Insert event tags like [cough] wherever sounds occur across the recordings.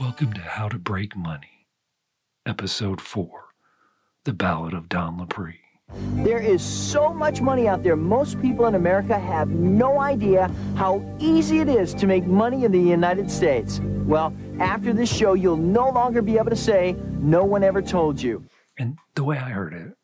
Welcome to How to Break Money, Episode 4 The Ballad of Don Lapre. There is so much money out there, most people in America have no idea how easy it is to make money in the United States. Well, after this show, you'll no longer be able to say, No one ever told you. And the way I heard it,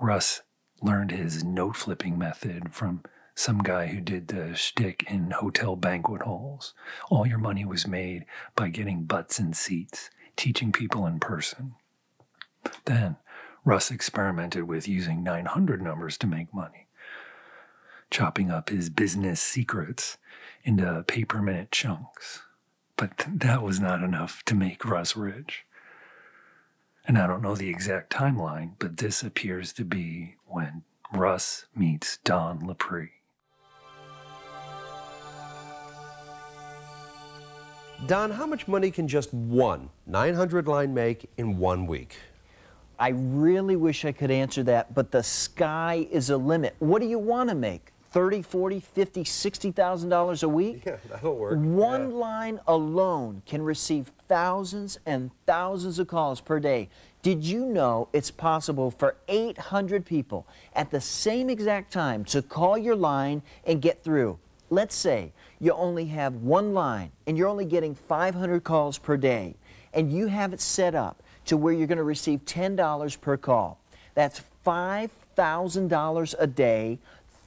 Russ learned his note flipping method from some guy who did the shtick in hotel banquet halls. All your money was made by getting butts in seats, teaching people in person. Then Russ experimented with using 900 numbers to make money, chopping up his business secrets into paper minute chunks. But that was not enough to make Russ rich. And I don't know the exact timeline, but this appears to be when Russ meets Don Lapre. Don, how much money can just one 900 line make in one week? I really wish I could answer that, but the sky is a limit. What do you want to make? 30, 40, 50, 60,000 dollars a week? [laughs] Yeah, that'll work. One Yeah. line alone can receive thousands and thousands of calls per day. Did you know it's possible for 800 people at the same exact time to call your line and get through? Let's say you only have one line and you're only getting 500 calls per day, and you have it set up to where you're going to receive $10 per call. That's $5,000 a day,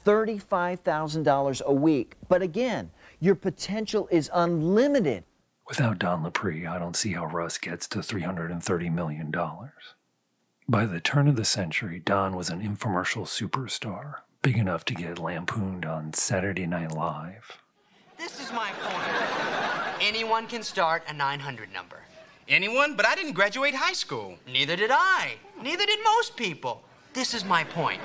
$35,000 a week. But again, your potential is unlimited. Without Don Lapre, I don't see how Russ gets to $330 million. By the turn of the century, Don was an infomercial superstar, big enough to get lampooned on Saturday Night Live. This is my point. Anyone can start a 900 number. Anyone? But I didn't graduate high school. Neither did I. Neither did most people. This is my point.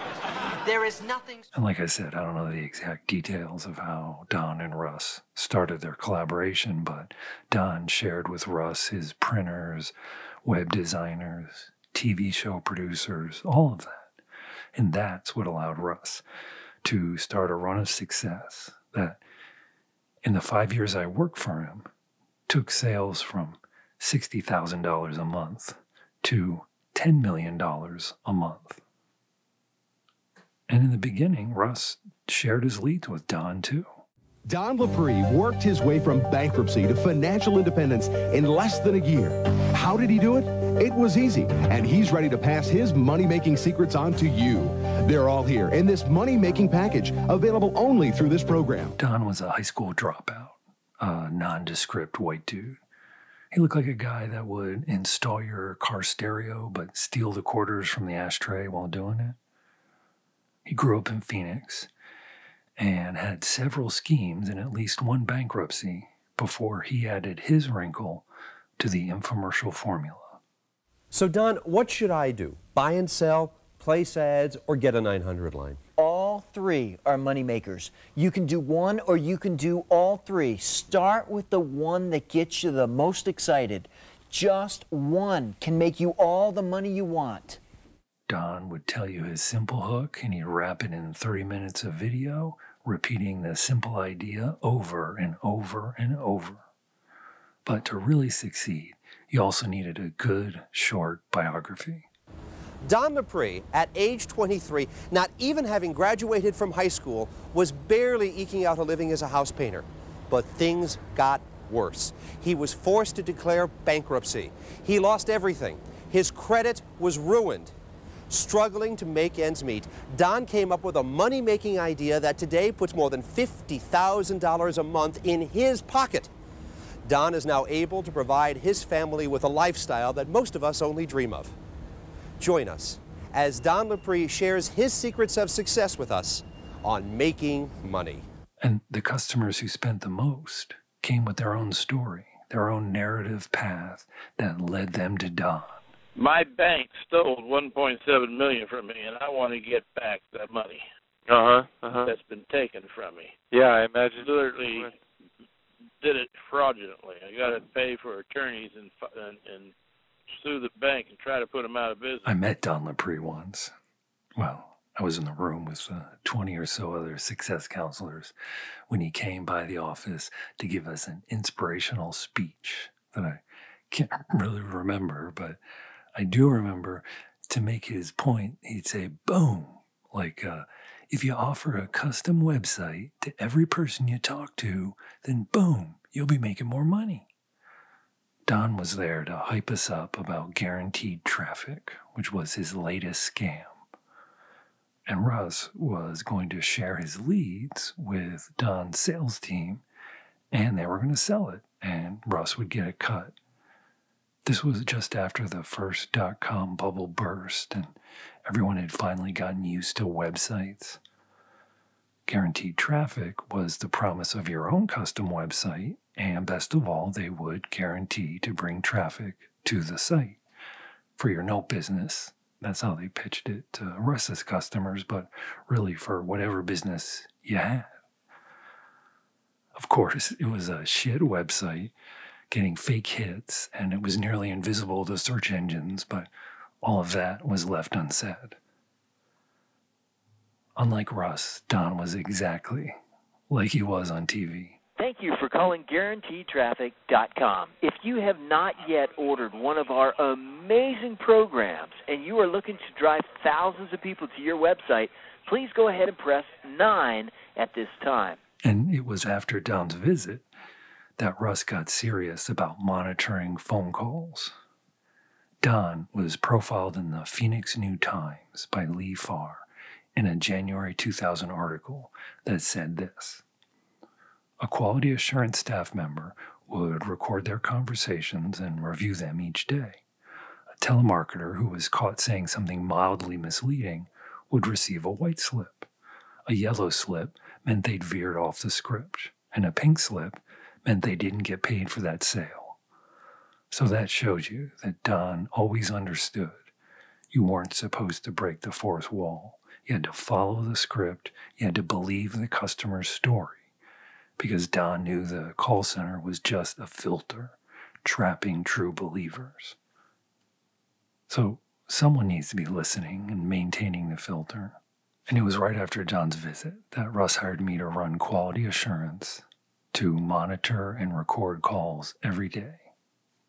There is nothing. And like I said, I don't know the exact details of how Don and Russ started their collaboration, but Don shared with Russ his printers, web designers, TV show producers, all of that. And that's what allowed Russ to start a run of success that, in the five years I worked for him, took sales from $60,000 a month to $10 million a month. And in the beginning, Russ shared his leads with Don too. Don Lapre worked his way from bankruptcy to financial independence in less than a year. How did he do it? It was easy, and he's ready to pass his money-making secrets on to you. They're all here in this money-making package, available only through this program. Don was a high school dropout, a nondescript white dude. He looked like a guy that would install your car stereo but steal the quarters from the ashtray while doing it. He grew up in Phoenix and had several schemes and at least one bankruptcy before he added his wrinkle to the infomercial formula. So, Don, what should I do? Buy and sell, place ads, or get a 900 line? All three are money makers. You can do one or you can do all three. Start with the one that gets you the most excited. Just one can make you all the money you want. Don would tell you his simple hook and he'd wrap it in 30 minutes of video, repeating the simple idea over and over and over. But to really succeed, you also needed a good, short biography. Don Lapre, at age 23, not even having graduated from high school, was barely eking out a living as a house painter. But things got worse. He was forced to declare bankruptcy. He lost everything. His credit was ruined. Struggling to make ends meet, Don came up with a money making idea that today puts more than $50,000 a month in his pocket. Don is now able to provide his family with a lifestyle that most of us only dream of. Join us as Don Lapre shares his secrets of success with us on Making Money. And the customers who spent the most came with their own story, their own narrative path that led them to Don. My bank stole 1.7 million from me, and I want to get back that money Uh huh. Uh huh. that's been taken from me. Yeah, I imagine. Literally did it fraudulently. I got to pay for attorneys and, and and sue the bank and try to put them out of business. I met Don Lapre once. Well, I was in the room with uh, 20 or so other success counselors when he came by the office to give us an inspirational speech that I can't really remember, but I do remember to make his point, he'd say, boom, like, uh, if you offer a custom website to every person you talk to, then boom, you'll be making more money. Don was there to hype us up about guaranteed traffic, which was his latest scam. And Russ was going to share his leads with Don's sales team, and they were going to sell it, and Russ would get a cut. This was just after the first dot com bubble burst, and everyone had finally gotten used to websites. Guaranteed traffic was the promise of your own custom website, and best of all, they would guarantee to bring traffic to the site for your note business. That's how they pitched it to Russ's customers, but really for whatever business you had. Of course, it was a shit website getting fake hits, and it was nearly invisible to search engines, but all of that was left unsaid. Unlike Russ, Don was exactly like he was on TV. Thank you for calling GuaranteedTraffic.com. If you have not yet ordered one of our amazing programs and you are looking to drive thousands of people to your website, please go ahead and press 9 at this time. And it was after Don's visit that Russ got serious about monitoring phone calls. Don was profiled in the Phoenix New Times by Lee Farr in a January 2000 article that said this A quality assurance staff member would record their conversations and review them each day. A telemarketer who was caught saying something mildly misleading would receive a white slip. A yellow slip meant they'd veered off the script, and a pink slip meant they didn't get paid for that sale. So that showed you that Don always understood you weren't supposed to break the fourth wall. You had to follow the script, you had to believe the customer's story, because Don knew the call center was just a filter trapping true believers. So someone needs to be listening and maintaining the filter. And it was right after Don's visit that Russ hired me to run quality assurance to monitor and record calls every day.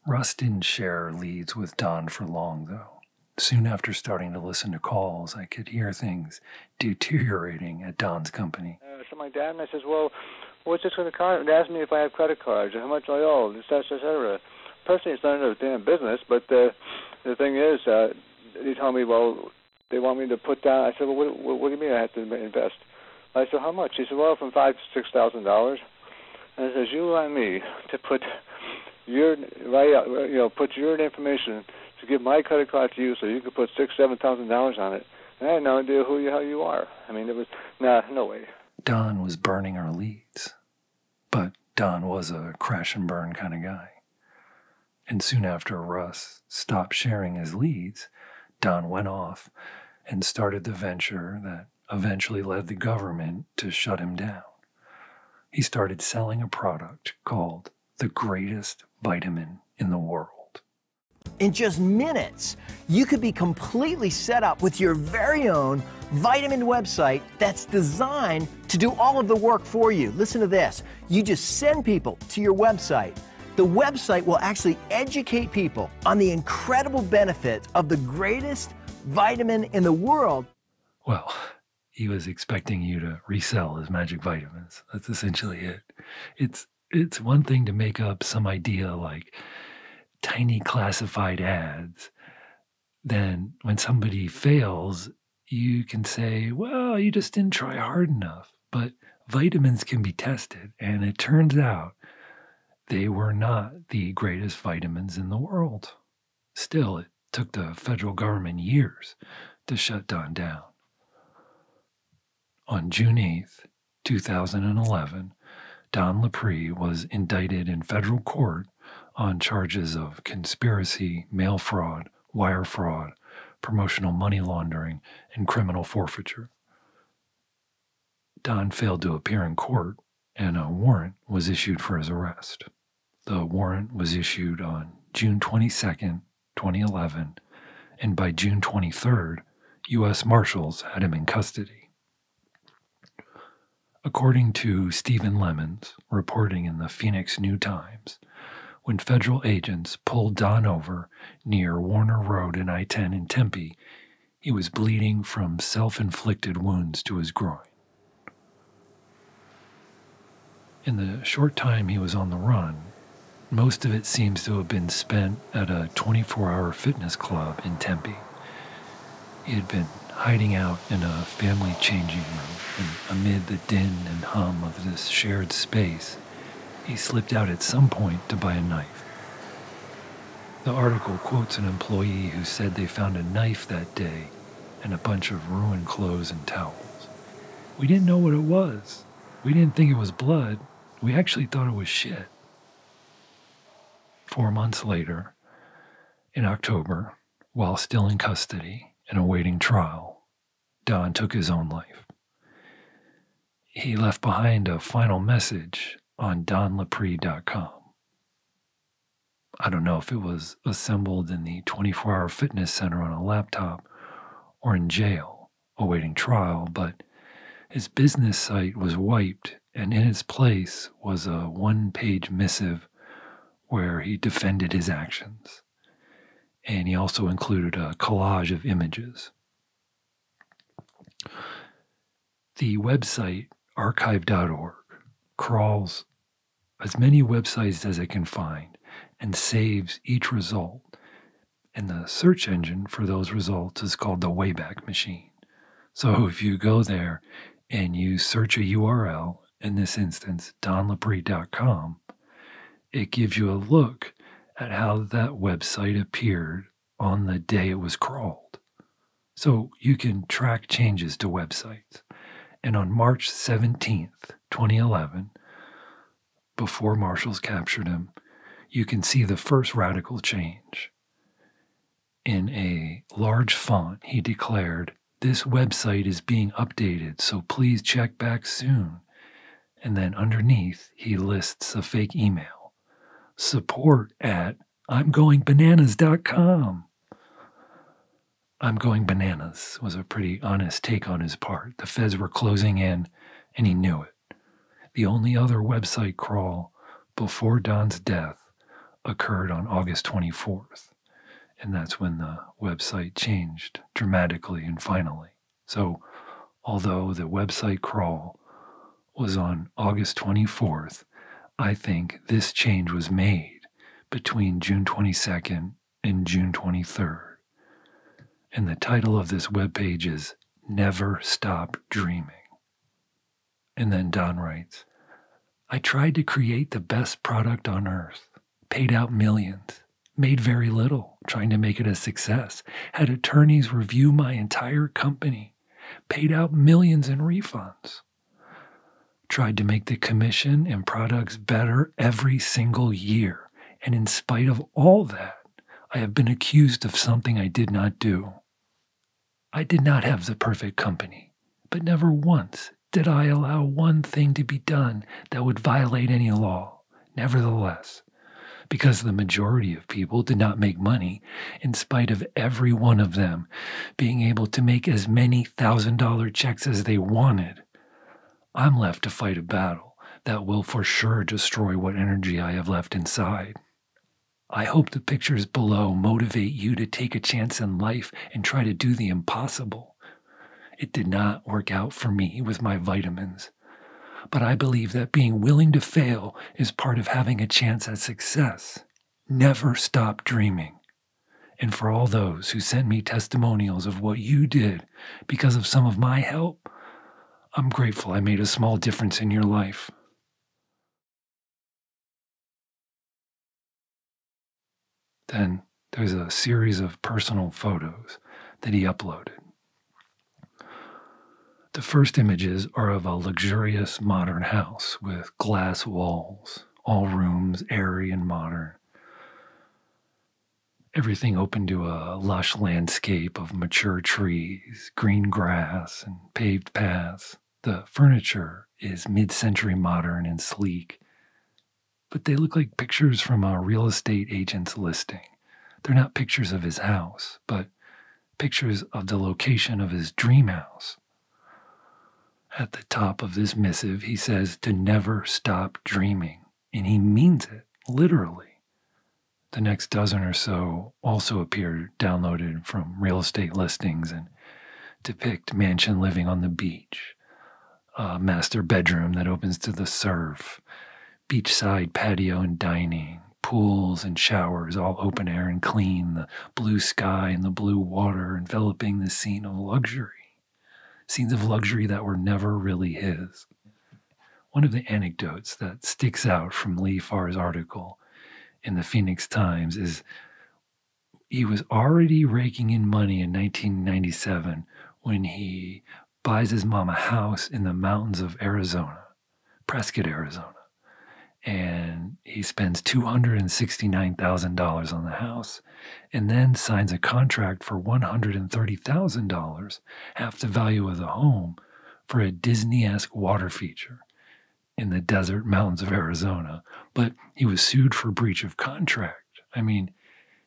Russ didn't share leads with Don for long, though. Soon after starting to listen to calls, I could hear things deteriorating at Don's company. Uh, like that, and I says, "Well, what's this going to cost?" They asked me if I have credit cards, or how much I owe, etc., etc. Personally, it's none of their damn business. But uh, the thing is, uh, they told me, "Well, they want me to put down." I said, "Well, what, what, what do you mean I have to invest?" I said, "How much?" He said, "Well, from five to six thousand dollars." And says, "You want me to put your right, uh, you know, put your information to give my credit card to you, so you could put six, seven thousand dollars on it." And I had no idea who you hell you are. I mean, it was nah, no way. Don was burning our leads, but Don was a crash and burn kind of guy. And soon after Russ stopped sharing his leads, Don went off and started the venture that eventually led the government to shut him down. He started selling a product called the greatest vitamin in the world. In just minutes, you could be completely set up with your very own vitamin website that's designed to do all of the work for you. Listen to this you just send people to your website. The website will actually educate people on the incredible benefits of the greatest vitamin in the world. Well, he was expecting you to resell his magic vitamins. That's essentially it. It's it's one thing to make up some idea like tiny classified ads. Then when somebody fails, you can say, "Well, you just didn't try hard enough." But vitamins can be tested, and it turns out they were not the greatest vitamins in the world. Still, it took the federal government years to shut Don down. On June 8th, 2011, Don Lapre was indicted in federal court on charges of conspiracy, mail fraud, wire fraud, promotional money laundering, and criminal forfeiture. Don failed to appear in court, and a warrant was issued for his arrest. The warrant was issued on June 22, 2011, and by June 23rd, U.S. Marshals had him in custody. According to Stephen Lemons, reporting in the Phoenix New Times, when federal agents pulled Don over near Warner Road and I 10 in Tempe, he was bleeding from self inflicted wounds to his groin. In the short time he was on the run, most of it seems to have been spent at a 24 hour fitness club in Tempe. He had been hiding out in a family changing room, and amid the din and hum of this shared space, he slipped out at some point to buy a knife. The article quotes an employee who said they found a knife that day and a bunch of ruined clothes and towels. We didn't know what it was. We didn't think it was blood. We actually thought it was shit. Four months later, in October, while still in custody and awaiting trial, Don took his own life. He left behind a final message on donlapre.com. I don't know if it was assembled in the 24 hour fitness center on a laptop or in jail awaiting trial, but his business site was wiped, and in its place was a one page missive where he defended his actions. And he also included a collage of images. The website archive.org crawls as many websites as it can find and saves each result. And the search engine for those results is called the Wayback Machine. So if you go there and you search a URL, in this instance, donlapre.com, it gives you a look at how that website appeared on the day it was crawled. So you can track changes to websites. And on March 17th, 2011, before marshals captured him, you can see the first radical change. In a large font, he declared, This website is being updated, so please check back soon. And then underneath, he lists a fake email support at I'mGoingBananas.com. I'm Going Bananas was a pretty honest take on his part. The feds were closing in, and he knew it. The only other website crawl before Don's death occurred on August 24th. And that's when the website changed dramatically and finally. So, although the website crawl was on August 24th, I think this change was made between June 22nd and June 23rd. And the title of this webpage is Never Stop Dreaming. And then Don writes I tried to create the best product on earth, paid out millions, made very little, trying to make it a success, had attorneys review my entire company, paid out millions in refunds tried to make the commission and products better every single year. And in spite of all that, I have been accused of something I did not do. I did not have the perfect company, but never once did I allow one thing to be done that would violate any law. Nevertheless, because the majority of people did not make money, in spite of every one of them being able to make as many thousand dollar checks as they wanted, I'm left to fight a battle that will for sure destroy what energy I have left inside. I hope the pictures below motivate you to take a chance in life and try to do the impossible. It did not work out for me with my vitamins, but I believe that being willing to fail is part of having a chance at success. Never stop dreaming. And for all those who sent me testimonials of what you did because of some of my help, I'm grateful I made a small difference in your life. Then there's a series of personal photos that he uploaded. The first images are of a luxurious modern house with glass walls, all rooms airy and modern. Everything open to a lush landscape of mature trees, green grass, and paved paths. The furniture is mid century modern and sleek, but they look like pictures from a real estate agent's listing. They're not pictures of his house, but pictures of the location of his dream house. At the top of this missive, he says to never stop dreaming, and he means it literally. The next dozen or so also appear downloaded from real estate listings and depict mansion living on the beach, a master bedroom that opens to the surf, beachside patio and dining, pools and showers, all open air and clean, the blue sky and the blue water enveloping the scene of luxury. Scenes of luxury that were never really his. One of the anecdotes that sticks out from Lee Farr's article in the Phoenix Times is he was already raking in money in 1997 when he buys his mom a house in the mountains of Arizona, Prescott, Arizona. And he spends $269,000 on the house and then signs a contract for $130,000, half the value of the home, for a Disney esque water feature in the desert mountains of Arizona. But he was sued for breach of contract. I mean,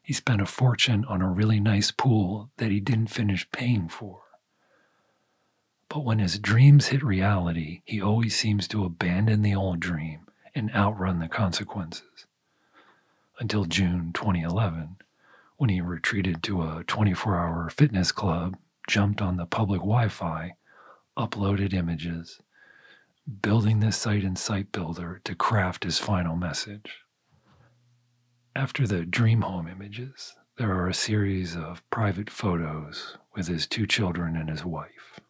he spent a fortune on a really nice pool that he didn't finish paying for. But when his dreams hit reality, he always seems to abandon the old dream and outrun the consequences. Until June 2011, when he retreated to a 24 hour fitness club, jumped on the public Wi Fi, uploaded images, building this site in Site Builder to craft his final message. After the dream home images, there are a series of private photos with his two children and his wife.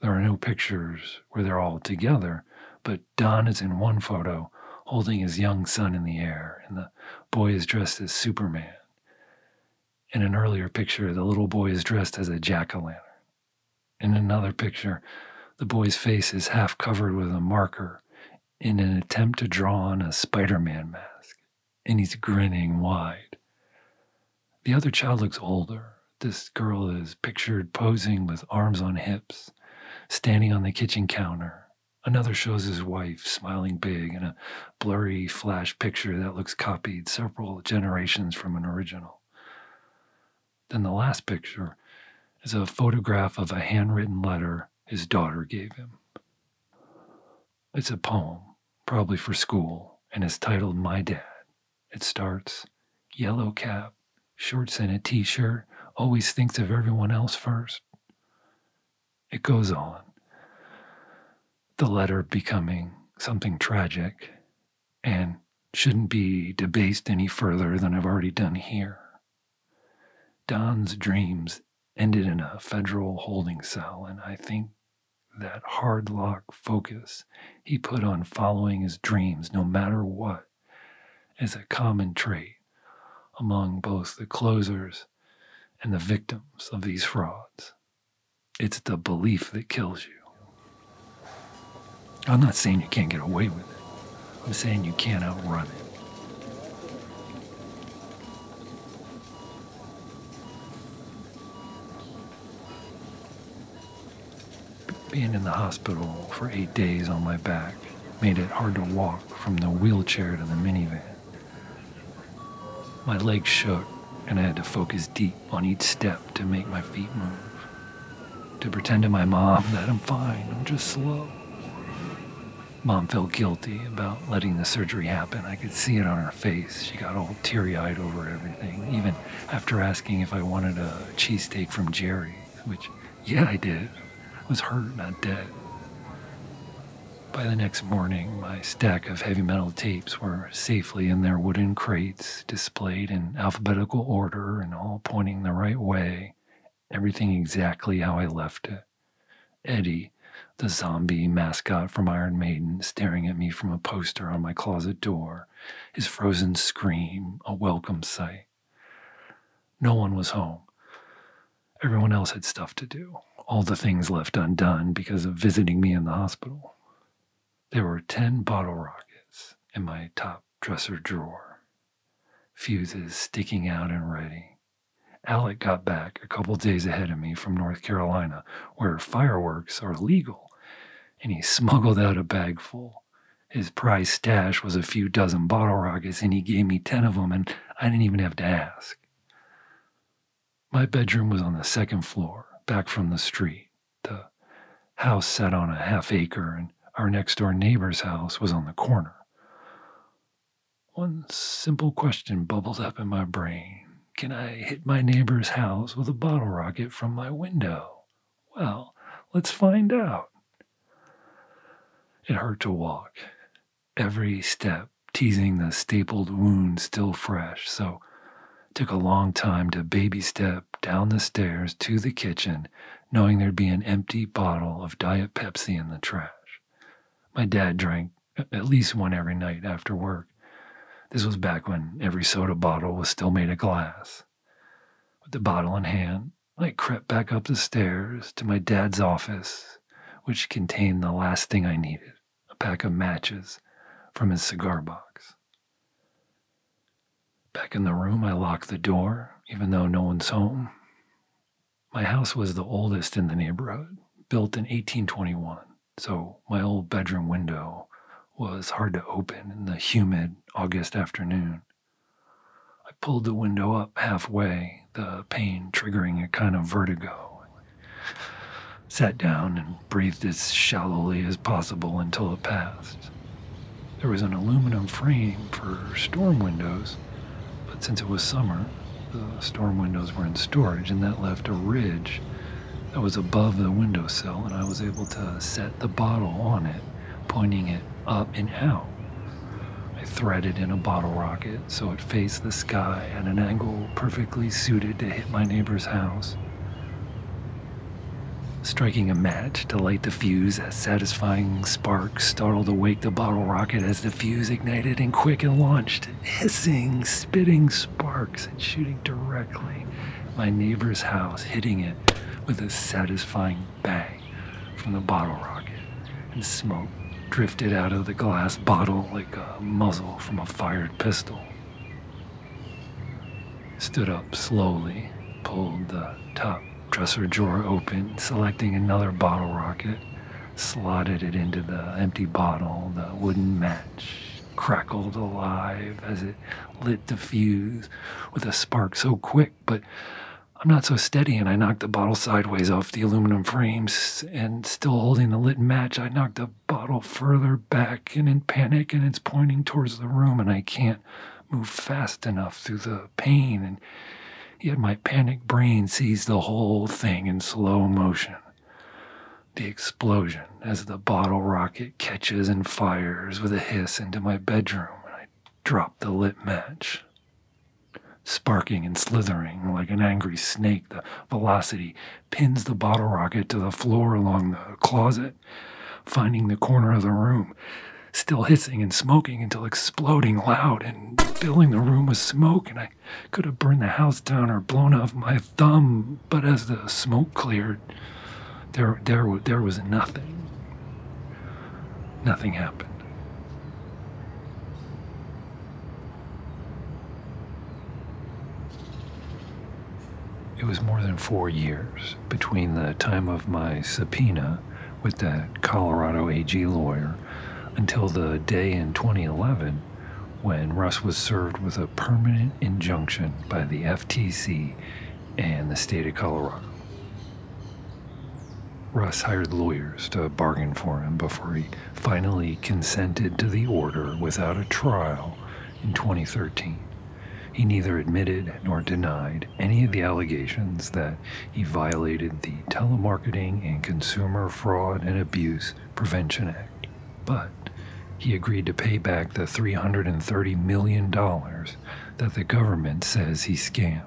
There are no pictures where they're all together, but Don is in one photo holding his young son in the air, and the boy is dressed as Superman. In an earlier picture, the little boy is dressed as a jack o' lantern. In another picture, the boy's face is half covered with a marker in an attempt to draw on a Spider Man mask, and he's grinning wide. The other child looks older. This girl is pictured posing with arms on hips, standing on the kitchen counter. Another shows his wife smiling big in a blurry flash picture that looks copied several generations from an original. Then the last picture is a photograph of a handwritten letter his daughter gave him. It's a poem, probably for school, and it's titled My Dad. It starts Yellow cap, shorts and a t shirt, always thinks of everyone else first. It goes on. The letter becoming something tragic and shouldn't be debased any further than I've already done here. Don's dreams ended in a federal holding cell, and I think that hard lock focus he put on following his dreams, no matter what, is a common trait among both the closers and the victims of these frauds. It's the belief that kills you. I'm not saying you can't get away with it, I'm saying you can't outrun it. Being in the hospital for eight days on my back made it hard to walk from the wheelchair to the minivan. My legs shook, and I had to focus deep on each step to make my feet move. To pretend to my mom that I'm fine, I'm just slow. Mom felt guilty about letting the surgery happen. I could see it on her face. She got all teary eyed over everything, even after asking if I wanted a cheesesteak from Jerry's, which, yeah, I did I was hurt, not dead. By the next morning, my stack of heavy metal tapes were safely in their wooden crates, displayed in alphabetical order and all pointing the right way, everything exactly how I left it. Eddie, the zombie mascot from Iron Maiden, staring at me from a poster on my closet door, his frozen scream a welcome sight. No one was home. Everyone else had stuff to do all the things left undone because of visiting me in the hospital. There were 10 bottle rockets in my top dresser drawer, fuses sticking out and ready. Alec got back a couple days ahead of me from North Carolina, where fireworks are legal, and he [laughs] smuggled out a bag full. His prize stash was a few dozen bottle rockets, and he gave me 10 of them, and I didn't even have to ask. My bedroom was on the second floor, back from the street. The house sat on a half acre, and our next door neighbor's house was on the corner. One simple question bubbled up in my brain Can I hit my neighbor's house with a bottle rocket from my window? Well, let's find out. It hurt to walk, every step teasing the stapled wound still fresh, so took a long time to baby step down the stairs to the kitchen, knowing there'd be an empty bottle of Diet Pepsi in the trash. My dad drank uh, at least one every night after work. This was back when every soda bottle was still made of glass. With the bottle in hand, I crept back up the stairs to my dad's office, which contained the last thing I needed a pack of matches from his cigar box. Back in the room, I locked the door, even though no one's home. My house was the oldest in the neighborhood, built in 1821, so my old bedroom window was hard to open in the humid August afternoon. I pulled the window up halfway, the pain triggering a kind of vertigo. Sat down and breathed as shallowly as possible until it passed. There was an aluminum frame for storm windows, but since it was summer, the storm windows were in storage, and that left a ridge that was above the windowsill, and I was able to set the bottle on it, pointing it up and out. I threaded in a bottle rocket so it faced the sky at an angle perfectly suited to hit my neighbor's house. Striking a match to light the fuse, a satisfying spark startled awake the bottle rocket as the fuse ignited and quick and launched, hissing, spitting sparks and shooting directly my neighbor's house, hitting it with a satisfying bang from the bottle rocket, and smoke drifted out of the glass bottle like a muzzle from a fired pistol. Stood up slowly, pulled the top dresser drawer open, selecting another bottle rocket, slotted it into the empty bottle. The wooden match crackled alive as it lit the fuse with a spark so quick, but I'm not so steady, and I knocked the bottle sideways off the aluminum frames. And still holding the lit match, I knocked the bottle further back, and in panic, and it's pointing towards the room, and I can't move fast enough through the pain. And yet my panicked brain sees the whole thing in slow motion. The explosion as the bottle rocket catches and fires with a hiss into my bedroom, and I drop the lit match. Sparking and slithering like an angry snake, the velocity pins the bottle rocket to the floor along the closet, finding the corner of the room, still hissing and smoking until exploding loud and filling the room with smoke. And I could have burned the house down or blown off my thumb, but as the smoke cleared, there, there, there was nothing. Nothing happened. It was more than four years between the time of my subpoena with that Colorado AG lawyer until the day in 2011 when Russ was served with a permanent injunction by the FTC and the state of Colorado. Russ hired lawyers to bargain for him before he finally consented to the order without a trial in 2013. He neither admitted nor denied any of the allegations that he violated the Telemarketing and Consumer Fraud and Abuse Prevention Act, but he agreed to pay back the $330 million that the government says he scammed.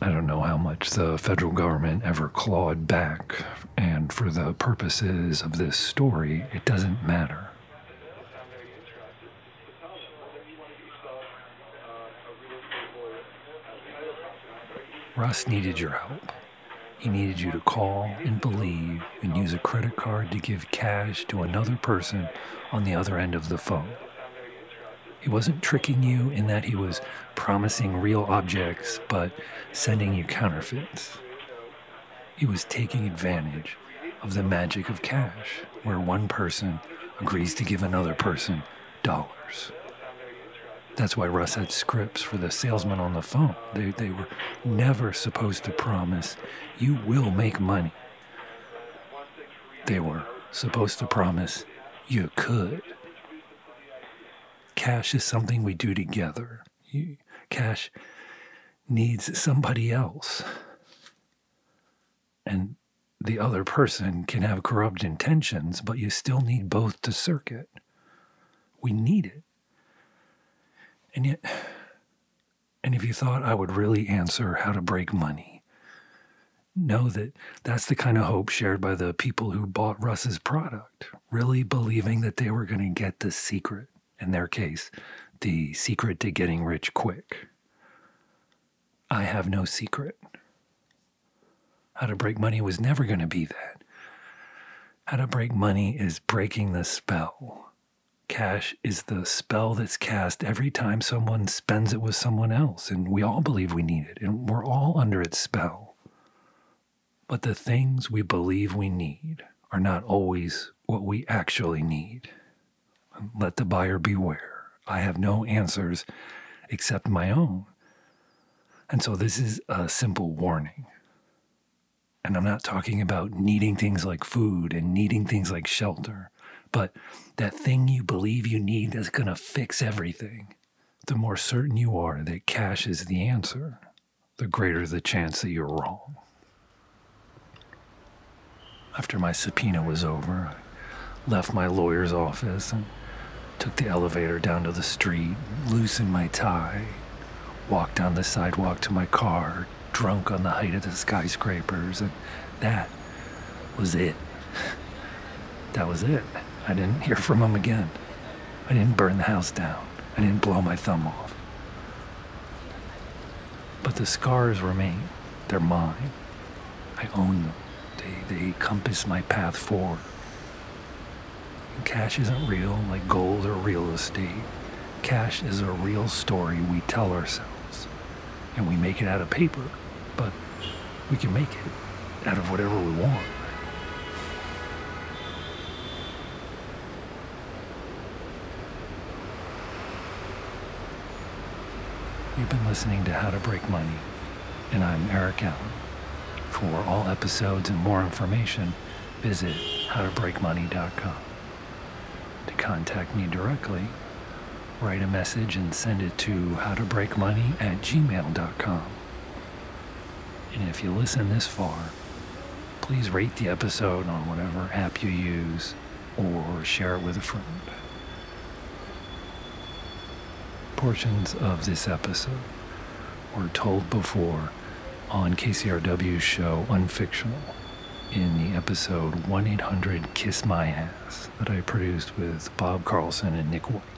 I don't know how much the federal government ever clawed back, and for the purposes of this story, it doesn't matter. Russ needed your help. He needed you to call and believe and use a credit card to give cash to another person on the other end of the phone. He wasn't tricking you in that he was promising real objects but sending you counterfeits. He was taking advantage of the magic of cash, where one person agrees to give another person dollars. That's why Russ had scripts for the salesman on the phone. They, they were never supposed to promise, you will make money. They were supposed to promise, you could. cash is something we do together. You, cash needs somebody else. And the other person can have corrupt intentions, but you still need both to circuit. We need it. And yet, and if you thought I would really answer how to break money, know that that's the kind of hope shared by the people who bought Russ's product, really believing that they were going to get the secret, in their case, the secret to getting rich quick. I have no secret. How to break money was never going to be that. How to break money is breaking the spell. Cash is the spell that's cast every time someone spends it with someone else, and we all believe we need it, and we're all under its spell. But the things we believe we need are not always what we actually need. Let the buyer beware. I have no answers except my own. And so this is a simple warning. And I'm not talking about needing things like food and needing things like shelter, but that thing you believe you need that's going to fix everything. The more certain you are that cash is the answer, the greater the chance that you're wrong. After my subpoena was over, I left my lawyer's office and took the elevator down to the street, loosened my tie, walked down the sidewalk to my car, drunk on the height of the skyscrapers, and that was it. [laughs] That was it. I didn't hear from him again. I didn't burn the house down. I didn't blow my thumb off. But the scars remain. They're mine. I own them. They, they compass my path forward. And cash isn't real like gold or real estate. Cash is a real story we tell ourselves. And we make it out of paper, but we can make it out of whatever we want. You've been listening to How to Break Money, and I'm Eric Allen. For all episodes and more information, visit howtobreakmoney.com. To contact me directly, write a message and send it to howtobreakmoney at gmail.com. And if you listen this far, please rate the episode on whatever app you use or share it with a friend. Portions of this episode were told before on KCRW's show Unfictional in the episode 1 800 Kiss My Ass that I produced with Bob Carlson and Nick White.